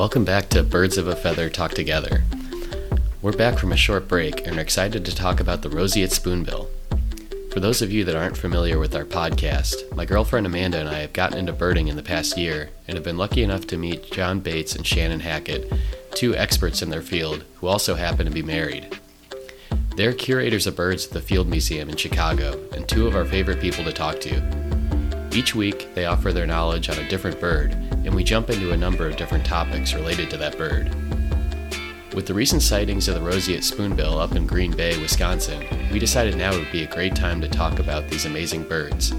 Welcome back to Birds of a Feather Talk Together. We're back from a short break and are excited to talk about the roseate spoonbill. For those of you that aren't familiar with our podcast, my girlfriend Amanda and I have gotten into birding in the past year and have been lucky enough to meet John Bates and Shannon Hackett, two experts in their field who also happen to be married. They're curators of birds at the Field Museum in Chicago and two of our favorite people to talk to. Each week, they offer their knowledge on a different bird, and we jump into a number of different topics related to that bird. With the recent sightings of the roseate spoonbill up in Green Bay, Wisconsin, we decided now would be a great time to talk about these amazing birds.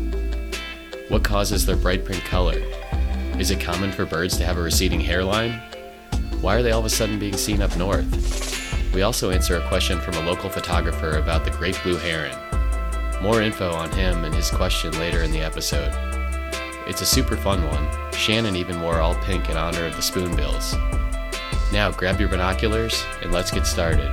What causes their bright pink color? Is it common for birds to have a receding hairline? Why are they all of a sudden being seen up north? We also answer a question from a local photographer about the great blue heron. More info on him and his question later in the episode. It's a super fun one. Shannon even wore all pink in honor of the spoonbills. Now grab your binoculars and let's get started.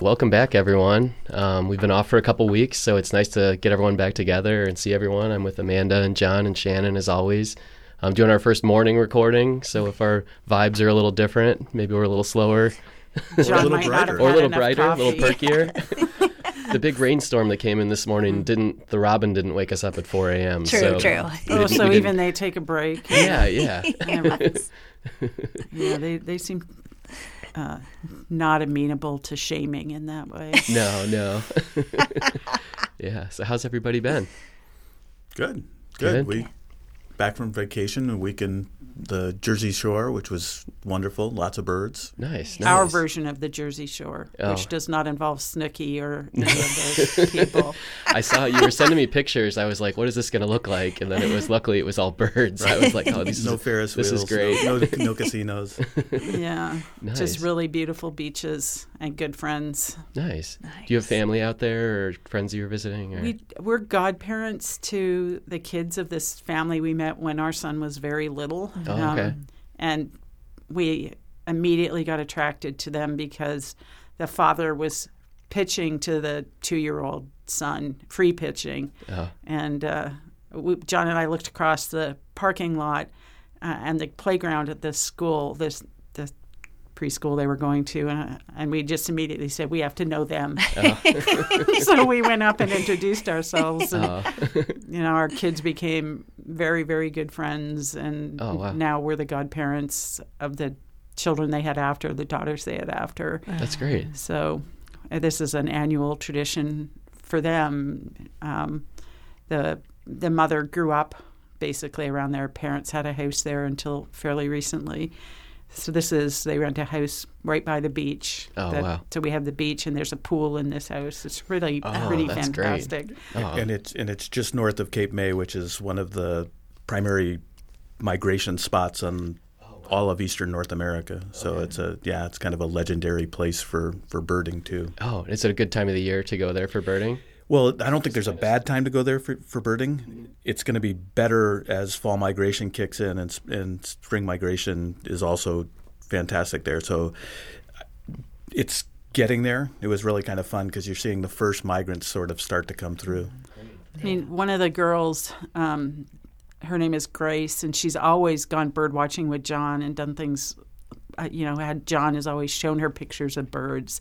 Welcome back, everyone. Um, we've been off for a couple weeks, so it's nice to get everyone back together and see everyone. I'm with Amanda and John and Shannon as always. I'm doing our first morning recording, so if our vibes are a little different, maybe we're a little slower. John a little might not have brighter. or a little brighter, a little perkier. the big rainstorm that came in this morning didn't. The robin didn't wake us up at 4 a.m. True, so true. Oh, so even they take a break. yeah, yeah. yeah, they they seem uh, not amenable to shaming in that way. No, no. yeah. So how's everybody been? Good, Good. good. We back from vacation, a week in the Jersey Shore, which was wonderful. Lots of birds. Nice. nice. Our version of the Jersey Shore, Oh. which does not involve Snooki or any of those people. I saw you were sending me pictures. I was like, "What is this going to look like?" And then it was luckily it was all birds. I was like, "Oh, these No is Ferris this wheels. is great." No, no, no casinos. Yeah, Nice. just really beautiful beaches and good friends. nice. Do you have family out there or friends you were visiting? Or? We, we're godparents to the kids of this family we met when our son was very little. Um, Oh, okay. and we immediately got attracted to them because the father was pitching to the two year old son, free pitching. Oh. And uh, we, John and I looked across the parking lot uh, and the playground at this school, this preschool they were going to, and, and we just immediately said we have to know them. so we went up and introduced ourselves, and Oh. you know our kids became very very good friends, and Oh, wow. now we're the godparents of the children they had after, the daughters they had after. That's great. So uh, this is an annual tradition for them. Um, the the mother grew up basically around their parents had a house there until fairly recently. So this is they rent a house right by the beach. Oh, that- wow. So we have the beach and there's a pool in this house. It's really Oh, pretty that's great. fantastic. Oh. and it's and it's just north of Cape May, which is one of the primary migration spots on all of eastern North America. So it's a yeah, it's kind of a legendary place for for birding too. Oh, is it a good time of the year to go there for birding? Well, I don't think there's a bad time to go there for, for birding. It's going to be better as fall migration kicks in, and, and spring migration is also fantastic there. So it's getting there. It was really kind of fun because you're seeing the first migrants sort of start to come through. I mean, one of the girls, um, her name is Grace, and she's always gone bird watching with John and done things. Uh, you know, had John has always shown her pictures of birds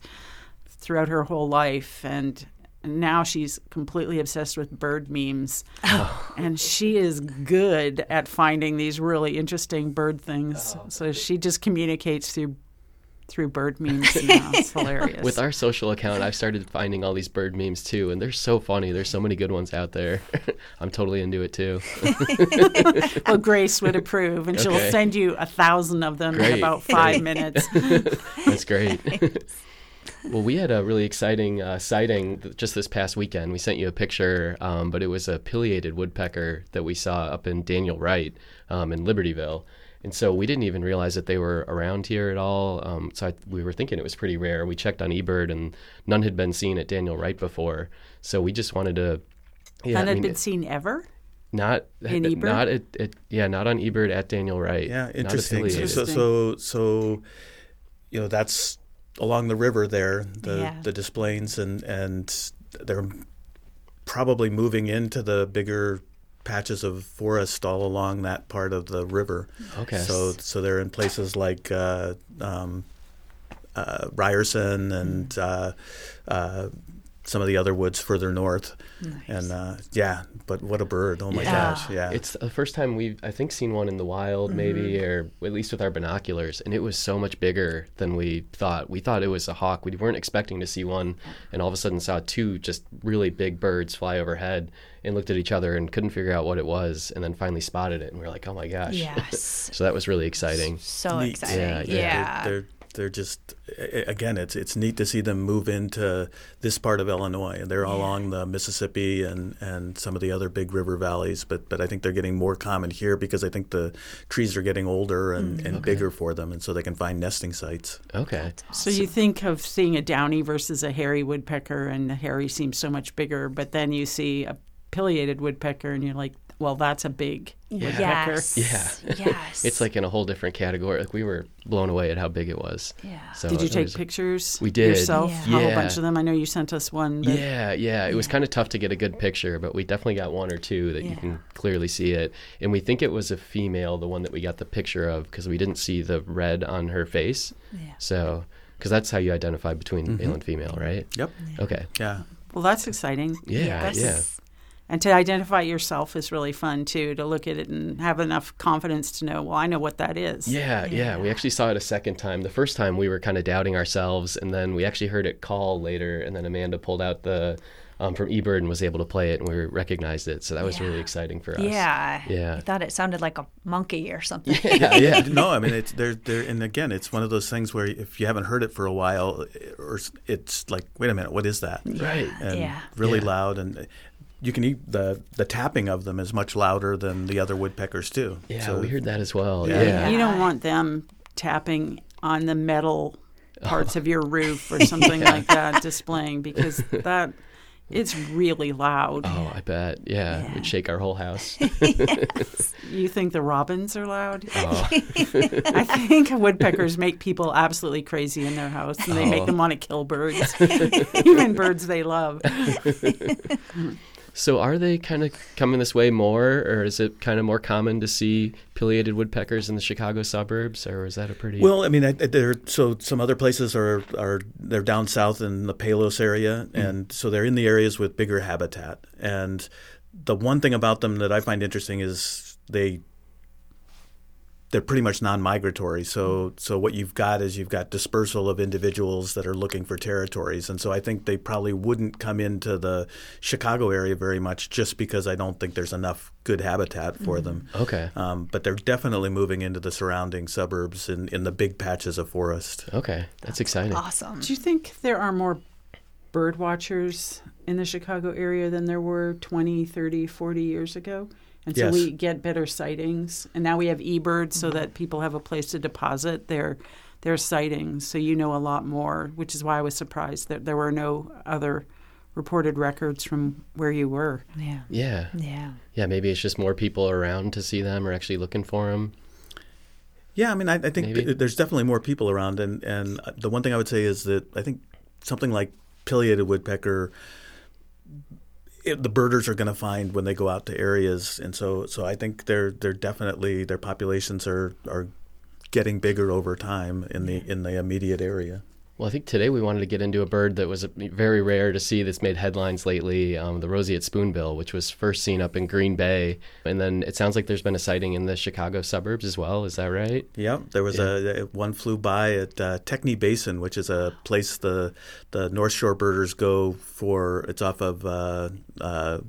throughout her whole life, and now she's completely obsessed with bird memes, oh. and she is good at finding these really interesting bird things. Oh, so she just communicates through through bird memes now. It's hilarious. With our social account, I've started finding all these bird memes too, and they're so funny. There's so many good ones out there. I'm totally into it too. well, Grace would approve, and she'll send you a thousand of them in about five minutes. That's great. Well, we had a really exciting uh, sighting just this past weekend. We sent you a picture, um, but it was a pileated woodpecker that we saw up in Daniel Wright um, in Libertyville. And so we didn't even realize that they were around here at all. Um, so I, we were thinking it was pretty rare. We checked on eBird, and none had been seen at Daniel Wright before. So we just wanted to. Yeah, None I had mean, been seen ever. not in eBird? not at, at yeah, not on eBird at Daniel Wright. Yeah, Not interesting. So, so, so, you know, that's along the river there, the Yeah. the Des Plaines, and and they're probably moving into the bigger patches of forest all along that part of the river. Okay. So so they're in places like uh, um, uh, Ryerson and uh, uh, some of the other woods further north. And uh, yeah, but what a bird! Oh my Yeah. gosh, yeah. It's the first time we've, I think, seen one in the wild, maybe, or at least with our binoculars, and it was so much bigger than we thought. We thought it was a hawk. We weren't expecting to see one, and all of a sudden saw two just really big birds fly overhead, and looked at each other and couldn't figure out what it was, and then finally spotted it, and we were like, "Oh my gosh!" Yes. so that was really exciting. So Neat. exciting. Yeah, Yeah. yeah. They're, they're they're just again it's it's neat to see them move into this part of Illinois. and They're along the Mississippi and, and some of the other big river valleys, but but I think they're getting more common here because I think the trees are getting older and, Mm. and bigger for them, and so they can find nesting sites. Okay. So you think of seeing a downy versus a hairy woodpecker, and the hairy seems so much bigger, but then you see a pileated woodpecker, and you're like, well, that's a big woodpecker. Yes. Yeah. Yes. It's like in a whole different category. Like we were blown away at how big it was. Yeah. So Did you take was- pictures? We did. yourself, Yeah. a whole bunch of them. I know you sent us one. But Yeah, yeah. It was kind of tough to get a good picture, but we definitely got one or two that you can clearly see it. And we think it was a female, the one that we got the picture of, because we didn't see the red on her face. Yeah. So, because that's how you identify between Mm-hmm. male and female, right? Yep. Okay. Yeah. Well, that's exciting. Yeah, Yes. yeah. And to identify yourself is really fun too. To look at it and have enough confidence to know, well, I know what that is. Yeah, yeah. We actually saw it a second time. The first time we were kind of doubting ourselves, and then we actually heard it call later, and then Amanda pulled out the um, from eBird and was able to play it, and we recognized it. So that was really exciting for us. Yeah. Yeah. I thought it sounded like a monkey or something. Yeah, yeah. no, I mean it's they're they're and again it's one of those things where if you haven't heard it for a while, or it's like wait a minute, what is that? Right. And Yeah. really Yeah. loud and. You can eat the the tapping of them is much louder than the other woodpeckers too. Yeah, So- we heard that as well. Yeah. Yeah. You don't want them tapping on the metal parts of your roof or something like that displaying because that it's really loud. Oh, I bet. Yeah, Yeah. it'd shake our whole house. yes. You think the robins are loud? oh, I think woodpeckers make people absolutely crazy in their house and they Oh. make them want to kill birds, even birds they love. So are they kind of coming this way more, or is it kind of more common to see pileated woodpeckers in the Chicago suburbs, or is that a pretty? Well, I mean, there. So some other places are are they're down south in the Palos area, mm. and so they're in the areas with bigger habitat. And the one thing about them that I find interesting is they they're pretty much non-migratory. So so what you've got is you've got dispersal of individuals that are looking for territories, and so I think they probably wouldn't come into the Chicago area very much, just because I don't think there's enough good habitat for them. okay, Um, but they're definitely moving into the surrounding suburbs in, in the big patches of forest. okay, that's exciting. awesome. Do you think there are more bird watchers in the Chicago area than there were 20, 30, 40 years ago? And so Yes. we get better sightings. And now we have eBirds so that people have a place to deposit their their sightings. So you know a lot more, which is why I was surprised that there were no other reported records from where you were. Yeah. Yeah, Yeah. yeah. Maybe it's just more people around to see them, or actually looking for them. Yeah, I mean, I, I think th- there's definitely more people around, and and uh, the one thing I would say is that I think something like pileated woodpecker, it, the birders are going to find when they go out to areas, and so so I think they're they're definitely their populations are are getting bigger over time in the in the immediate area. Well, I think today we wanted to get into a bird that was very rare to see that's made headlines lately um, the roseate spoonbill, which was first seen up in Green Bay. And then it sounds like there's been a sighting in the Chicago suburbs as well. Is that right? Yeah, there was a, a one flew by at uh, Techny Basin, which is a place the the North Shore birders go for. It's off of uh, uh,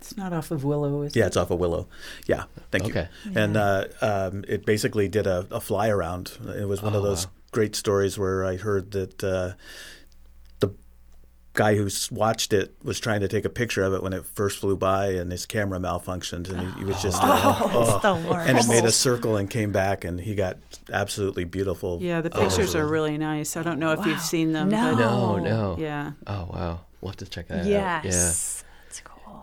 It's not off of Willow, is yeah, it? it's off of Willow. Yeah, thank Okay. you. And uh, um, it basically did a, a fly around. It was one of Oh, those wow. Great stories where I heard that uh, the guy who watched it was trying to take a picture of it when it first flew by, and his camera malfunctioned, and he, he was just Oh, it's the worst. and it made a circle and came back, and he got absolutely beautiful. Yeah, the pictures are really nice. I don't know if Wow. you've seen them. No. but- No, no. Yeah. Oh, wow. We'll have to check that out. Yes. Yeah.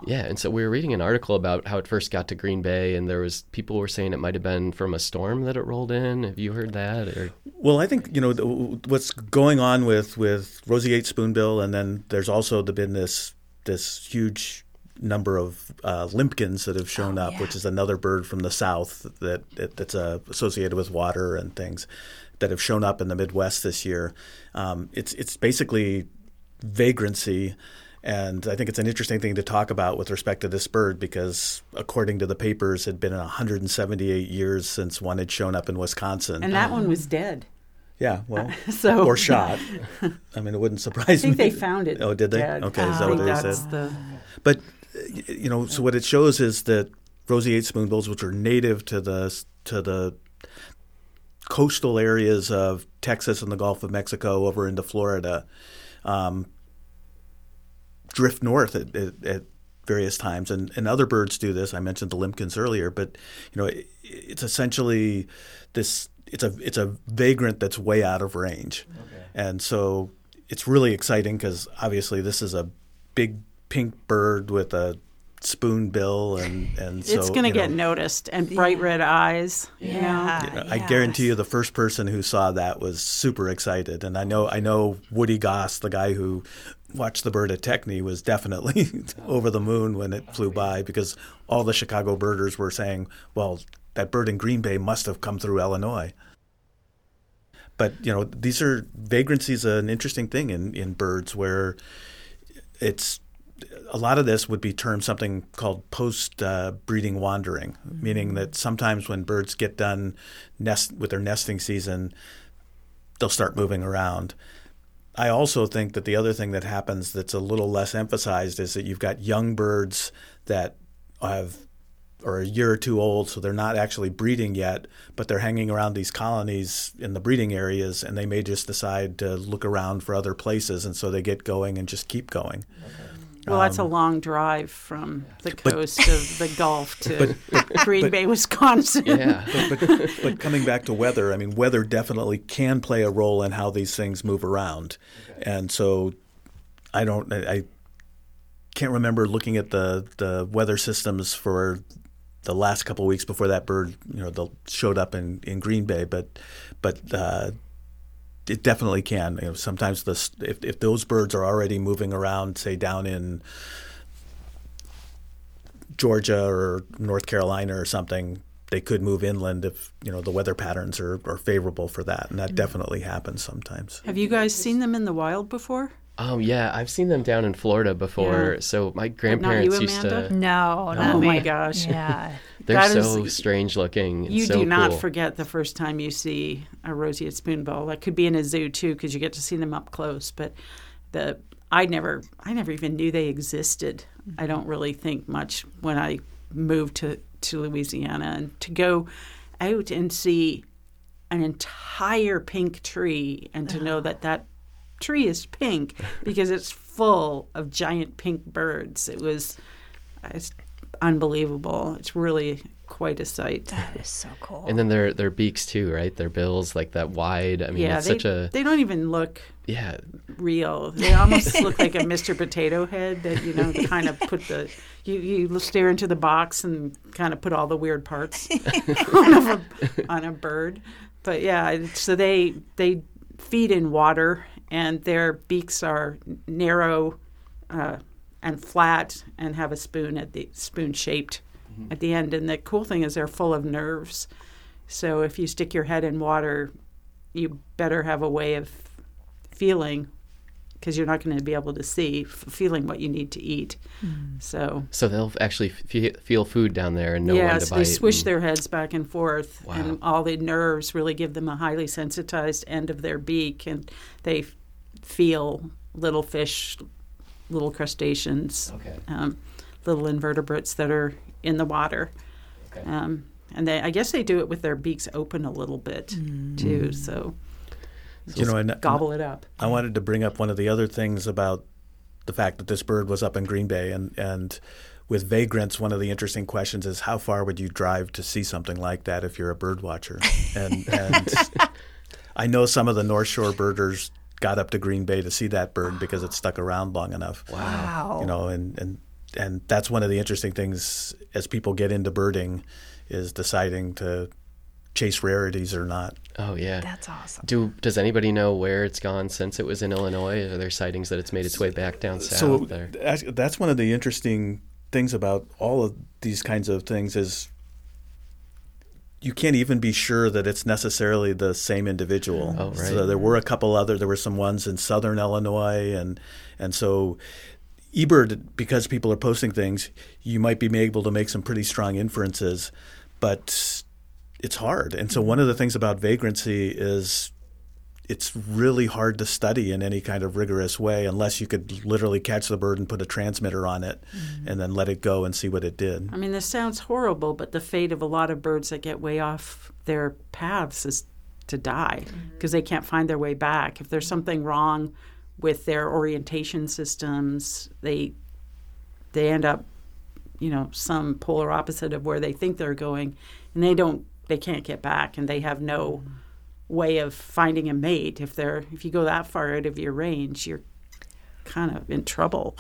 Yeah. And so we were reading an article about how it first got to Green Bay, and there was people were saying it might have been from a storm that it rolled in. Have you heard that? Or Well, I think you know th- what's going on with with roseate spoonbill, and then there's also the- been this this huge number of uh, limpkins that have shown Oh, up, yeah. which is another bird from the south that, that that's uh, associated with water and things that have shown up in the Midwest this year. Um, it's it's basically vagrancy. And I think it's an interesting thing to talk about with respect to this bird because, according to the papers, it had been 178 years since one had shown up in Wisconsin. And that one was dead. yeah, well, So or shot. I mean, it wouldn't surprise me. I think me. they found it. Oh, did they? dead. Okay, is that what they that's said? the But uh, you know, so what it shows is that roseate spoonbills, which are native to the to the coastal areas of Texas and the Gulf of Mexico over into Florida, um, drift north at, at, at various times, and, and other birds do this. I mentioned the limpkins earlier, but you know, it, it's essentially this. It's a it's a vagrant that's way out of range, and so it's really exciting because obviously this is a big pink bird with a spoon bill, and and so it's going to get know, noticed and bright red eyes. You know, Yeah. I guarantee you, the first person who saw that was super excited, and I know I know Woody Goss, the guy who watched the bird at Techny, was definitely over the moon when it flew by because all the Chicago birders were saying, "Well, that bird in Green Bay must have come through Illinois." But you know, these are vagrancy is an interesting thing in in birds where it's a lot of this would be termed something called post uh, breeding wandering, meaning that sometimes when birds get done nest with their nesting season, they'll start moving around. I also think that the other thing that happens that's a little less emphasized is that you've got young birds that have are a year or two old, so they're not actually breeding yet, but they're hanging around these colonies in the breeding areas, and they may just decide to look around for other places, and so they get going and just keep going. Well, that's a Um, long drive from the coast of the Gulf to Green Bay, Wisconsin. Yeah. but, but coming back to weather, I mean, weather definitely can play a role in how these things move around, and so I don't, I, I can't remember looking at the the weather systems for the last couple of weeks before that bird, you know, the, showed up in, in Green Bay, but but uh, it definitely can. You know, sometimes the if if those birds are already moving around, say down in Georgia or North Carolina or something, they could move inland if you know the weather patterns are, are favorable for that, and that mm-hmm. definitely happens sometimes. Have you guys seen them in the wild before? Um, yeah, I've seen them down in Florida before. Yeah. So my you, grandparents used Amanda? to. No, not Oh me. my gosh. Yeah. They're That so is- strange looking. You so do not cool. forget the first time you see a roseate spoonbill. That could be in a zoo too, because you get to see them up close. But the I never, I never even knew they existed. I don't really think much when I moved to to Louisiana and to go out and see an entire pink tree and to know that that tree is pink because it's full of giant pink birds. It was it's unbelievable. It's really quite a sight. That is so cool. And then their their beaks too, right? Their bills like that wide. I mean, yeah, it's they, such a they don't even look yeah. real. They almost look like a Mr. Potato Head that you know kind of put the you you stare into the box and kind of put all the weird parts on a on a bird. But yeah, so they they feed in water and their beaks are narrow uh, and flat and have a spoon at the spoon shaped at the end. And the cool thing is they're full of nerves. So if you stick your head in water, you better have a way of feeling because you're not going to be able to see f- feeling what you need to eat. So So they'll actually f- feel food down there and know when yeah, to so bite. they swish and- their heads back and forth, Wow. and all the nerves really give them a highly sensitized end of their beak, and they f- feel little fish, little crustaceans, Okay. um, little invertebrates that are in the water. Okay. Um, and they, I guess they do it with their beaks open a little bit too, so You know, and gobble it up. I wanted to bring up one of the other things about the fact that this bird was up in Green Bay, and and with vagrants, one of the interesting questions is how far would you drive to see something like that if you're a bird watcher? And and I know some of the North Shore birders got up to Green Bay to see that bird because it stuck around long enough. wow. You know, and and and that's one of the interesting things as people get into birding is deciding to chase rarities or not. Oh yeah. That's awesome. Do does anybody know where it's gone since it was in Illinois? Are there sightings that it's made its way back down south? So or? that's, that's one of the interesting things about all of these kinds of things is you can't even be sure that it's necessarily the same individual. Oh, right. So there were a couple other. There were some ones in southern Illinois, and and so eBird, because people are posting things, you might be able to make some pretty strong inferences, but it's hard. And so one of the things about vagrancy is it's really hard to study in any kind of rigorous way unless you could literally catch the bird and put a transmitter on it mm-hmm. and then let it go and see what it did. I mean, this sounds horrible, but the fate of a lot of birds that get way off their paths is to die mm-hmm. because they can't find their way back. If there's something wrong with their orientation systems, they they end up, you know, some polar opposite of where they think they're going, and they don't they can't get back, and they have no mm-hmm. Way of finding a mate. If they're if you go that far out of your range, you're kind of in trouble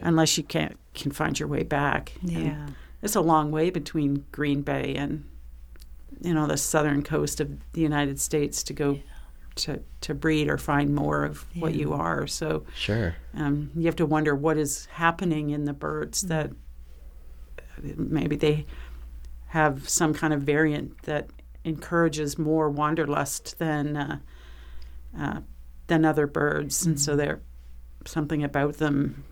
unless you can't can find your way back. And Yeah. it's a long way between Green Bay and you know the southern coast of the United States to go to to breed or find more of what you are. So Sure. um, you have to wonder what is happening in the birds that maybe they have some kind of variant that encourages more wanderlust than uh, uh, than other birds, and so they're something about them.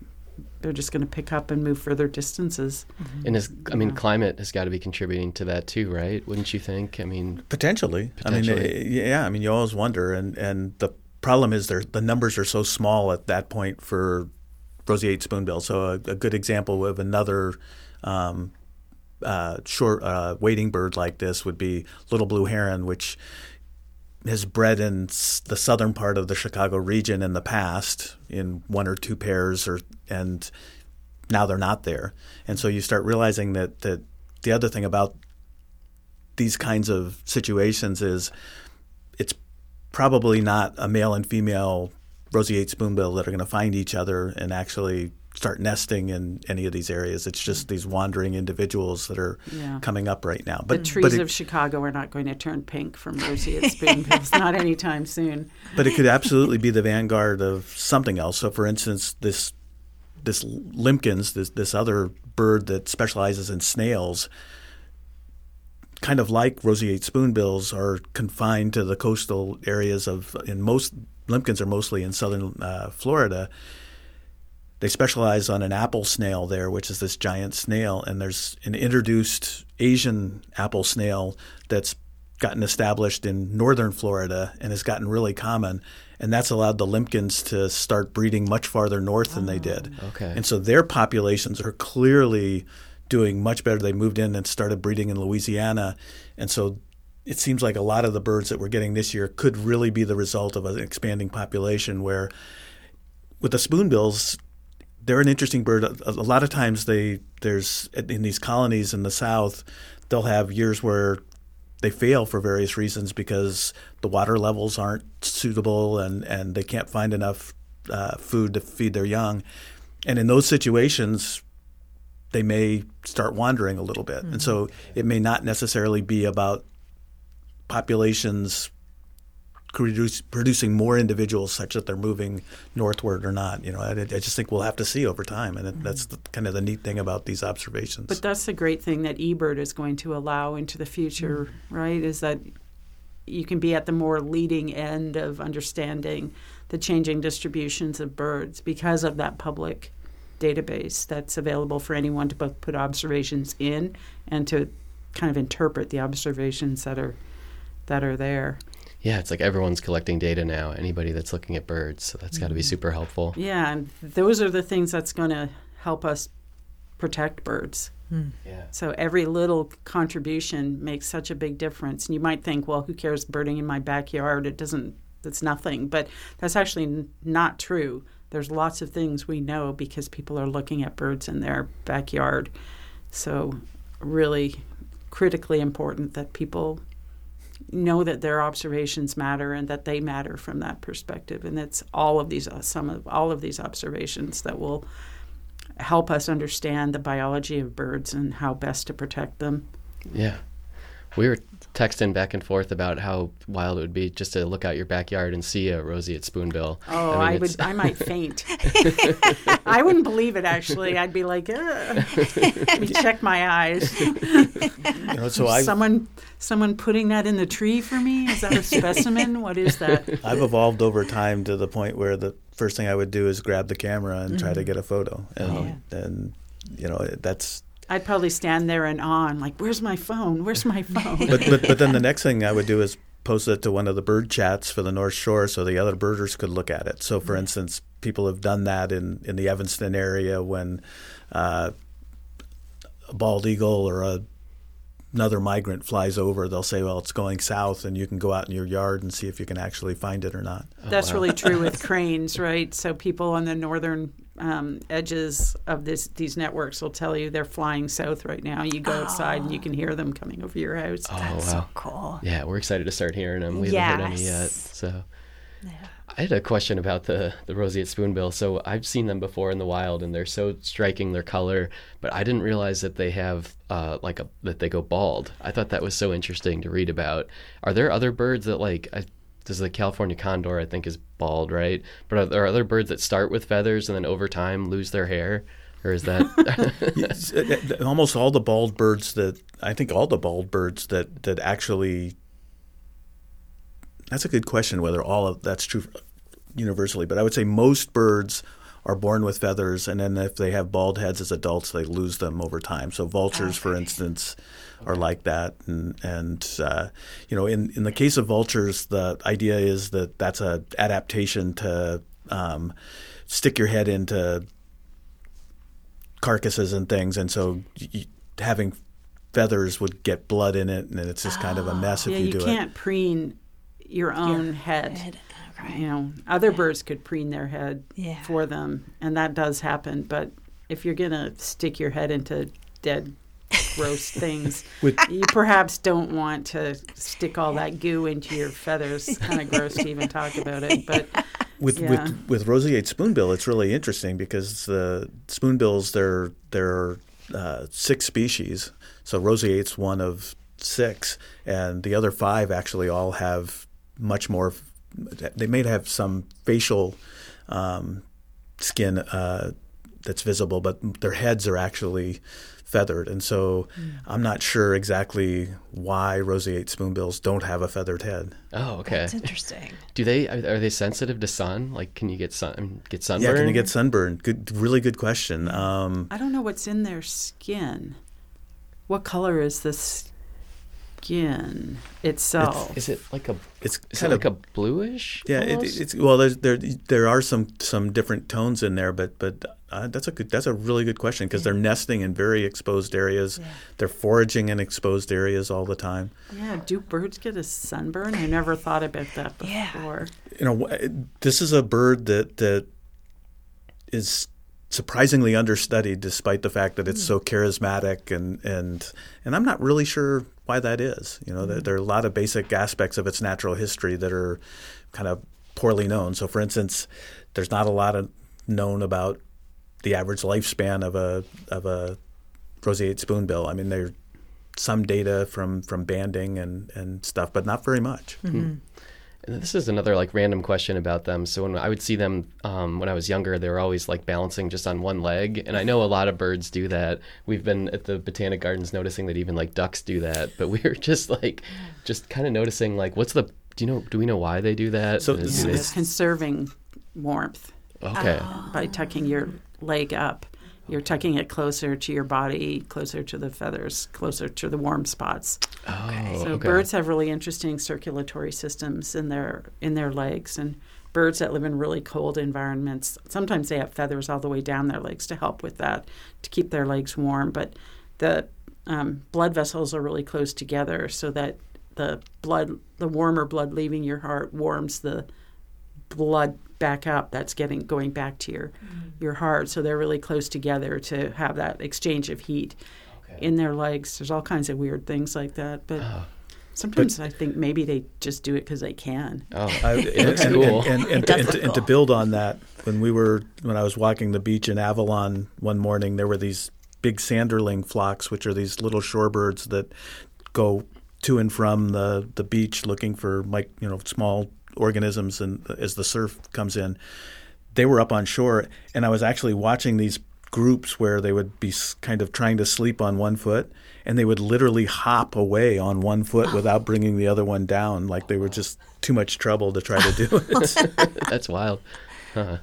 They're just going to pick up and move further distances. And is I mean, Yeah. climate has got to be contributing to that too, right? Wouldn't you think? I mean, Potentially. I Potentially. mean, eh, yeah. I mean, you always wonder, and and the problem is there the numbers are so small at that point for roseate spoonbill. So a, a good example of another um, uh, short uh, wading bird like this would be little blue heron, which has bred in the southern part of the Chicago region in the past in one or two pairs, or and now they're not there. And so you start realizing that that the other thing about these kinds of situations is it's probably not a male and female roseate spoonbill that are going to find each other and actually start nesting in any of these areas. It's just these wandering individuals that are Yeah. coming up right now. The But trees but it, of Chicago are not going to turn pink from roseate spoonbills, not anytime soon. but it could absolutely be the vanguard of something else. So, for instance, this this limpkins, this this other bird that specializes in snails, kind of like roseate spoonbills, are confined to the coastal areas of. In most limpkins are mostly in southern uh, Florida. They specialize on an apple snail there, which is this giant snail, and there's an introduced Asian apple snail that's gotten established in northern Florida and has gotten really common, and that's allowed the limpkins to start breeding much farther north than they did. Ah, okay. And so their populations are clearly doing much better. They moved in and started breeding in Louisiana, and so it seems like a lot of the birds that we're getting this year could really be the result of an expanding population where with the spoonbills they're an interesting bird. A, a lot of times they there's in these colonies in the south, they'll have years where they fail for various reasons because the water levels aren't suitable and, and they can't find enough uh, food to feed their young. And in those situations, they may start wandering a little bit. And so it may not necessarily be about populations produce, producing more individuals such that they're moving northward or not. You know, I, I just think we'll have to see over time, and it, mm-hmm. that's the, kind of the neat thing about these observations. But that's the great thing that eBird is going to allow into the future, mm-hmm. right? Is that you can be at the more leading end of understanding the changing distributions of birds because of that public database that's available for anyone to both put observations in and to kind of interpret the observations that are that are there. Yeah, it's like everyone's collecting data now. Anybody that's looking at birds, so that's got to be mm-hmm. super helpful. Yeah, and those are the things that's going to help us protect birds. Hmm. Yeah. So every little contribution makes such a big difference. And you might think, well, who cares birding in my backyard? It doesn't. That's nothing. But that's actually n- not true. There's lots of things we know because people are looking at birds in their backyard. So really critically important that people know that their observations matter and that they matter from that perspective. And it's all of these, uh, some of all of these observations that will help us understand the biology of birds and how best to protect them. Yeah. We were texting back and forth about how wild it would be just to look out your backyard and see a roseate spoonbill. Oh, mean, I, would. I might faint. I wouldn't believe it. Actually, I'd be like, Ugh. Let me check my eyes. You know, so I someone, someone putting that in the tree for me. Is that a specimen? What is that? I've evolved over time to the point where the first thing I would do is grab the camera and try mm-hmm. to get a photo, and oh, and you know that's. I'd probably stand there and on, like, "Where's my phone? Where's my phone?" But but but then the next thing I would do is post it to one of the bird chats for the North Shore so the other birders could look at it. So for instance, people have done that in in the Evanston area when uh, a bald eagle or a another migrant flies over, they'll say, "Well, it's going south," and you can go out in your yard and see if you can actually find it or not. That's really true with cranes, right? So people on the northern um, edges of this these networks will tell you they're flying south right now. You go outside and you can hear them coming over your house. oh, That's wow. so cool. Yeah, we're excited to start hearing them. We haven't heard any yet. Yes. So I had a question about the the roseate spoonbill. So I've seen them before in the wild, and they're so striking their color. But I didn't realize that they have uh, like a that they go bald. I thought that was so interesting to read about. Are there other birds that like? I, does the California condor I think is bald, right? But are there other birds that start with feathers and then over time lose their hair, or is that? Uh, uh, almost all the bald birds that I think all the bald birds that that actually that's a good question whether all of that's true universally but I would say most birds are born with feathers and then if they have bald heads as adults they lose them over time. So vultures for instance are like that and and uh, you know in in the case of vultures the idea is that that's a adaptation to um, stick your head into carcasses and things, and so y having feathers would get blood in it, and it's just kind of a mess if yeah, you, you do can't preen your own head. Head. Okay. You know, other birds could preen their head Yeah. for them, and that does happen. But if you're gonna stick your head into dead, gross things, With- you perhaps don't want to stick all that goo into your feathers. It's kind of gross to even talk about it, but. With Yeah. with with roseate spoonbill, it's really interesting because the spoonbills there there are uh, six species. So roseate's one of six, and the other five actually all have much more. They may have some facial um, skin uh, that's visible, but their heads are actually feathered, and so I'm not sure exactly why roseate spoonbills don't have a feathered head. oh, okay. That's interesting. Do they are, are they sensitive to sun? Like, can you get sun get sunburn? Yeah, can you get sunburn? Good, really good question. Um, I don't know what's in their skin. What color is the skin itself? Is it like a it's is kind it of like a bluish? yeah. It, it's well, there's, there there are some some different tones in there, but but uh, that's a good that's a really good question because they're nesting in very exposed areas. They're foraging in exposed areas all the time. yeah, do birds get a sunburn? I never thought about that Yeah. before. you know, this is a bird that that is surprisingly understudied, despite the fact that it's so charismatic and and and I'm not really sure why that is. You know, there, mm-hmm. there are a lot of basic aspects of its natural history that are kind of poorly known. So, for instance, there's not a lot of known about the average lifespan of a of a roseate spoonbill. I mean, there's some data from from banding and and stuff, but not very much. And this is another like random question about them. So when I would see them um, when I was younger, they were always like balancing just on one leg, and I know a lot of birds do that. We've been at the botanic gardens noticing that even like ducks do that, but we were just like, just kind of noticing like, what's the do you know do we know why they do that? So do it's- they- conserving warmth okay, by tucking your leg up. You're tucking it closer to your body, closer to the feathers, closer to the warm spots. oh, So okay. birds have really interesting circulatory systems in their in their legs, and birds that live in really cold environments sometimes they have feathers all the way down their legs to help with that to keep their legs warm. But the um, blood vessels are really close together, so that the blood, the warmer blood leaving your heart, warms the blood back up that's getting going back to your mm-hmm. your heart. So they're really close together to have that exchange of heat in their legs. There's all kinds of weird things like that but ah. sometimes i think maybe they just do it because they can. Oh, I- it looks and, cool. And, and, and, does and, look to, and to build on that, when we were when I was walking the beach in Avalon one morning, there were these big sanderling flocks, which are these little shorebirds that go to and from the, the beach looking for like you know small organisms and as the surf comes in they were up on shore and I was actually watching these groups where they would be kind of trying to sleep on one foot and they would literally hop away on one foot oh. without bringing the other one down like they were just too much trouble to try to do it That's wild. Uh-huh.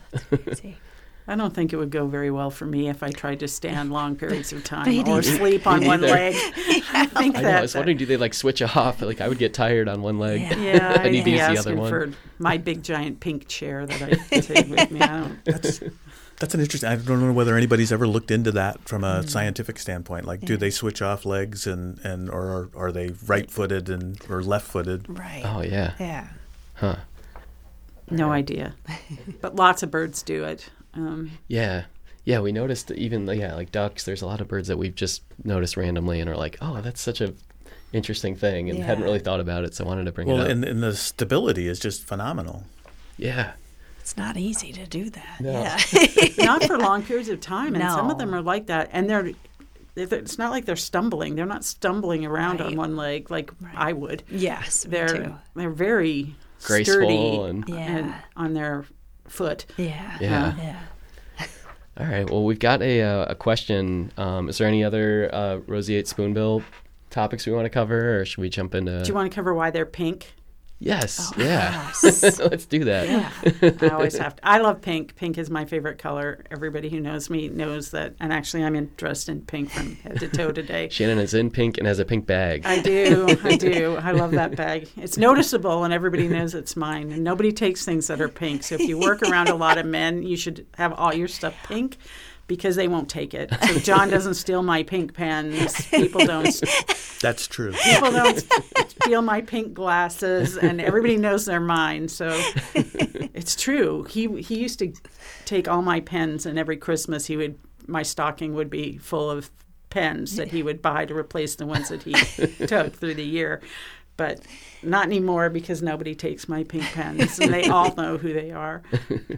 See. I don't think it would go very well for me if I tried to stand long periods of time Me or sleep on one neither. leg. I think I know. that I was wondering, do they like switch off? Like I would get tired on one leg. Yeah. Yeah, I need I'd to use the other one. for my big giant pink chair that I take with me. That's that's an interesting. I don't know whether anybody's ever looked into that from a mm. scientific standpoint. Like, do they switch off legs and and or are, are they right-footed and or left-footed? Right. Oh yeah. Yeah. Huh. No idea, but lots of birds do it. Um, Yeah. Yeah, we noticed even yeah, like ducks, there's a lot of birds that we've just noticed randomly and are like, "Oh, that's such a interesting thing," and hadn't really thought about it, so I wanted to bring Well, it up. and, and the stability is just phenomenal. yeah. It's not easy to do that. No. Yeah. not for long periods of time, and some of them are like that, and they're. It's not like they're stumbling. They're not stumbling around on one leg like I would. yes. They're too. they're very Graceful sturdy and- Yeah. and on their foot. Yeah. Yeah. Yeah. All right. Well, we've got a uh, a question. Um, is there any other uh, roseate spoonbill topics we want to cover, or should we jump into? Do you want to cover why they're pink? Yes. Oh, yeah. yes. Let's do that. Yeah. I always have to. I love pink. Pink is my favorite color. Everybody who knows me knows that. And actually, I'm in dressed in pink from head to toe today. Shannon is in pink and has a pink bag. I do. I do. I love that bag. It's noticeable, and everybody knows it's mine. And nobody takes things that are pink. So if you work around a lot of men, you should have all your stuff pink. Because they won't take it. So John doesn't steal my pink pens. People don't That's true. people don't steal my pink glasses and everybody knows they're mine so it's true he he used to take all my pens and every christmas he would my stocking would be full of pens that he would buy to replace the ones that he took through the year but not anymore because nobody takes my pink pens and they all know who they are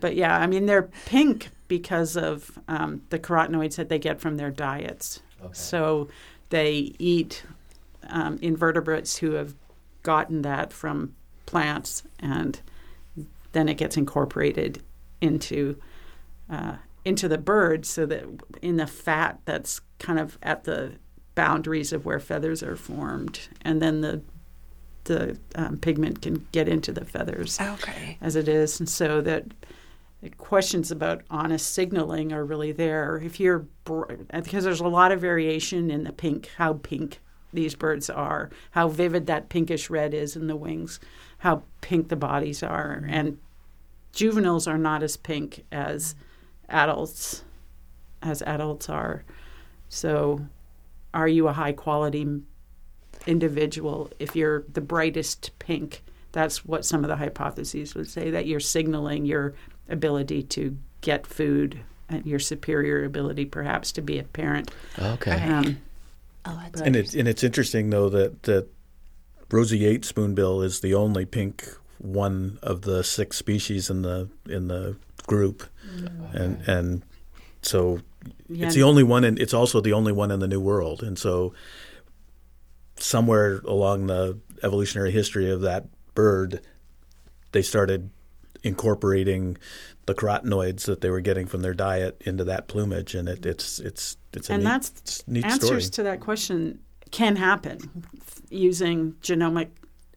but yeah i mean they're pink because of um, the carotenoids that they get from their diets. So they eat um, invertebrates who have gotten that from plants, and then it gets incorporated into uh, into the bird, so that in the fat that's kind of at the boundaries of where feathers are formed, and then the the um, pigment can get into the feathers Okay. as it is, and so that the questions about honest signaling are really there. If you're because there's a lot of variation in the pink, how pink these birds are, how vivid that pinkish red is in the wings, how pink the bodies are, and juveniles are not as pink as adults as adults are. So, are you a high quality individual if you're the brightest pink? That's what some of the hypotheses would say that you're signaling your ability to get food and your superior ability perhaps to be a parent. Okay. Okay. Um, Oh, that's And it's and it's interesting though that that roseate spoonbill is the only pink one of the six species in the in the group, and and so yeah, it's the only one and it's also the only one in the new world and so somewhere along the evolutionary history of that bird they started incorporating the carotenoids that they were getting from their diet into that plumage and it, it's it's it's a and neat, that's neat answers story. to that question can happen using genomic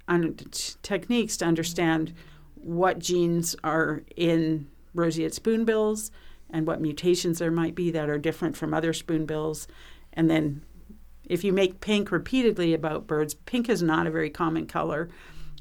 un- t- techniques to understand what genes are in roseate spoonbills and what mutations there might be that are different from other spoonbills and then if you make pink repeatedly about birds pink is not a very common color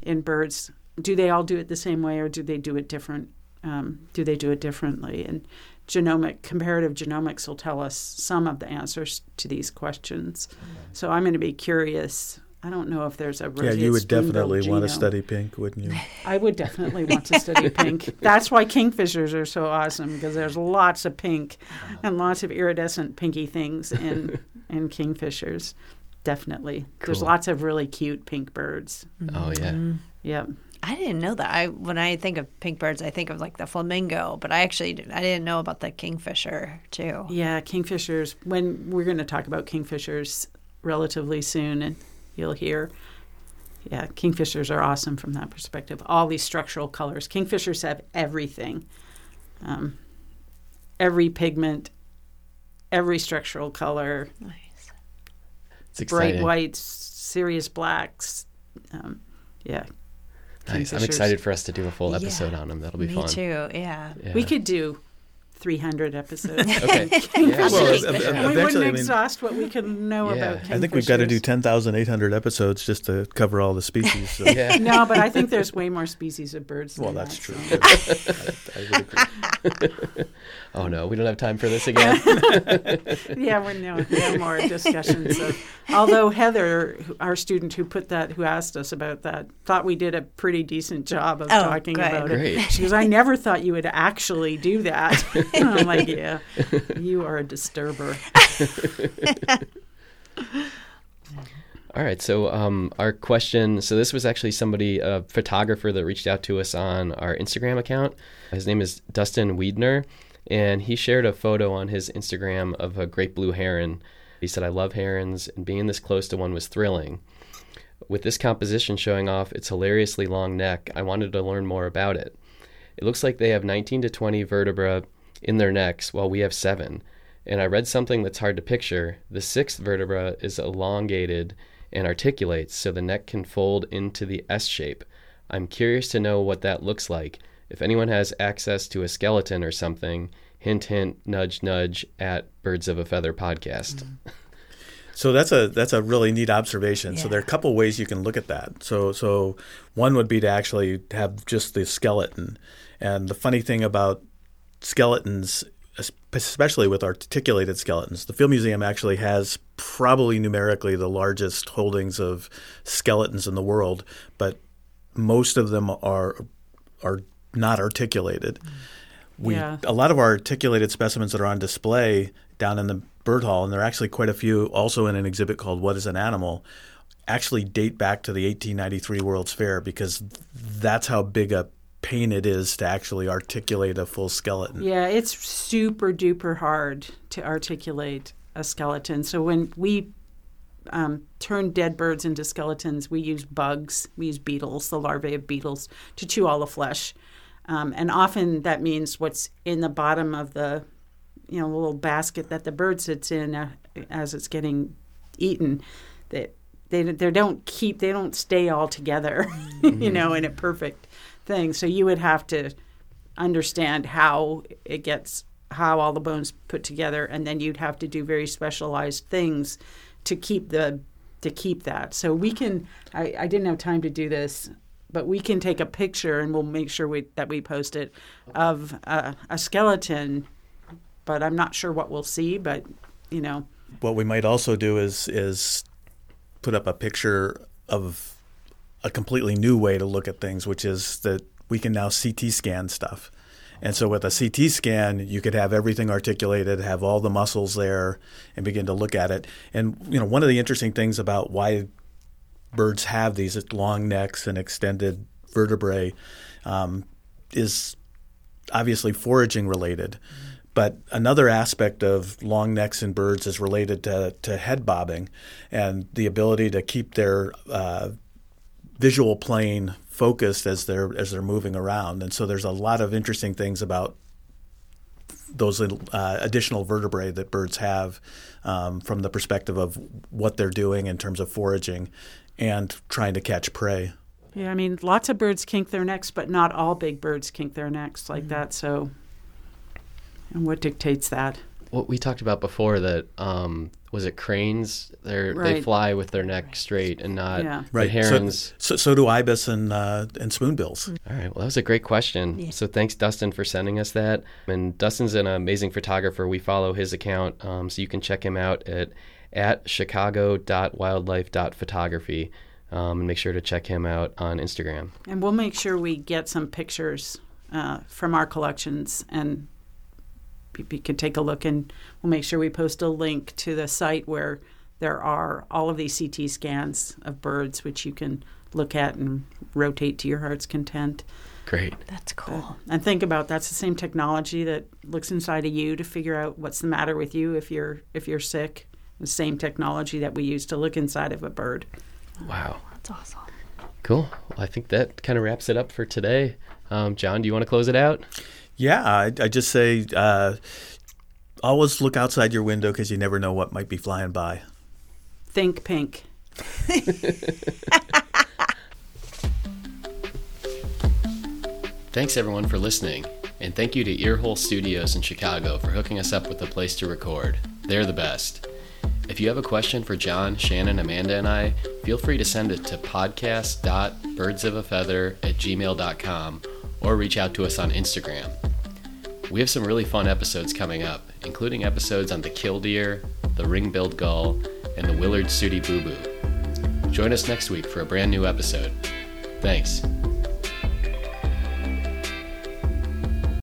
in birds do they all do it the same way or do they do it different um, do they do it differently and genomic comparative genomics will tell us some of the answers to these questions so i'm going to be curious i don't know if there's a yeah you would definitely want to study pink wouldn't you I would definitely want to study pink. That's why kingfishers are so awesome because there's lots of pink and lots of iridescent pinky things in in kingfishers. Definitely. There's lots of really cute pink birds. Oh yeah. Yep. I didn't know that. I when I think of pink birds, I think of like the flamingo, but I actually I didn't know about the kingfisher too. Yeah, kingfishers. When we're going to talk about kingfishers relatively soon, and you'll hear yeah, kingfishers are awesome from that perspective. All these structural colors. Kingfishers have everything, um, every pigment, every structural color, Nice. It's bright exciting. whites, serious blacks. Um, yeah, Nice. I'm excited for us to do a full Yeah. episode on them. That'll be Me fun. too. Yeah. Yeah. we could do 300 episodes. Okay. Yeah. Well, Kingfishers. ev- ev- And we wouldn't I mean- exhaust what we can know Yeah. about I think we've got to do 10,800 episodes just to cover all the species. So. yeah. No, but I think there's way more species of birds. Than Well, that, that's true. so- I, I would agree. Oh no, we don't have time for this again. Yeah, we're no, no more discussions. Of, although Heather, our student who put that, who asked us about that, thought we did a pretty decent job of Oh, talking good. about Great. it. She goes, "I never thought you would actually do that." I'm like, "Yeah, you are a disturber." All right. So, um, our question. So, this was actually somebody, a photographer, that reached out to us on our Instagram account. His name is Dustin Weidner, and he shared a photo on his Instagram of a great blue heron. He said, "I love herons, and being this close to one was thrilling." With this composition showing off its hilariously long neck, I wanted to learn more about it. It looks like they have 19 to 20 vertebra in their necks, while we have seven. And I read something that's hard to picture. The sixth vertebra is elongated and articulates so the neck can fold into the S shape. I'm curious to know what that looks like. If anyone has access to a skeleton or something, hint, hint, nudge, nudge at Birds of a Feather podcast. Mm-hmm. So that's a that's a really neat observation. So there are a couple ways you can look at that. So so one would be to actually have just the skeleton. And the funny thing about skeletons, especially with articulated skeletons, the Field Museum actually has probably numerically the largest holdings of skeletons in the world, but most of them are are not articulated. We Yeah. a lot of our articulated specimens that are on display down in the bird hall, and there are actually quite a few also in an exhibit called "What Is an Animal," actually date back to the 1893 World's Fair because that's how big a pain it is to actually articulate a full skeleton. Yeah, it's super duper hard to articulate a skeleton. So when we um, turn dead birds into skeletons, we use bugs, we use beetles, the larvae of beetles, to chew all the flesh. Um, and often that means what's in the bottom of the, you know, little basket that the bird sits in uh, as it's getting eaten. That they they don't keep they don't stay all together, you know, in a perfect thing. So you would have to understand how it gets how all the bones put together and then you'd have to do very specialized things to keep the to keep that so we can i, I didn't have time to do this but we can take a picture and we'll make sure we, that we post it of a, a skeleton but i'm not sure what we'll see but you know What we might also do is is put up a picture of a completely new way to look at things, which is that we can now CT scan stuff. And so with a CT scan, you could have everything articulated, have all the muscles there, and begin to look at it. And you know, one of the interesting things about why birds have these long necks and extended vertebrae um, is obviously foraging related. But another aspect of long necks in birds is related to, to head bobbing and the ability to keep their uh, visual plane focused as they're as they're moving around. And so there's a lot of interesting things about those uh, additional vertebrae that birds have um, from the perspective of what they're doing in terms of foraging and trying to catch prey. yeah i mean lots of birds kink their necks but not all big birds kink their necks like that so and what dictates that What we talked about before that um, was it cranes? They're, They fly with their neck straight and not Yeah. the herons. So, so, so do ibis and uh, and spoonbills. All right. Well, that was a great question. So thanks, Dustin, for sending us that. And Dustin's an amazing photographer. We follow his account, um, so you can check him out at at chicago.wildlife.photography. Um, and make sure to check him out on Instagram. And we'll make sure we get some pictures uh, from our collections and you can take a look and we'll make sure we post a link to the site where there are all of these CT scans of birds which you can look at and rotate to your heart's content. Great. That's cool. And think about that's the same technology that looks inside of you to figure out what's the matter with you if you're if you're sick. The same technology that we use to look inside of a bird. Wow. That's awesome. Cool. Well, I think that kind of wraps it up for today. Um, John, do you want to close it out? Yeah, I, I just say uh, always look outside your window because you never know what might be flying by. Think pink. Thanks everyone for listening, and thank you to Earhole Studios in Chicago for hooking us up with a place to record. They're the best. If you have a question for John, Shannon, Amanda, and I, feel free to send it to podcast.birdsofaFeather at gmail.com or reach out to us on Instagram. We have some really fun episodes coming up, including episodes on the killdeer, the ring-billed gull, and the Willard Sooty Boo Boo. Join us next week for a brand new episode. Thanks.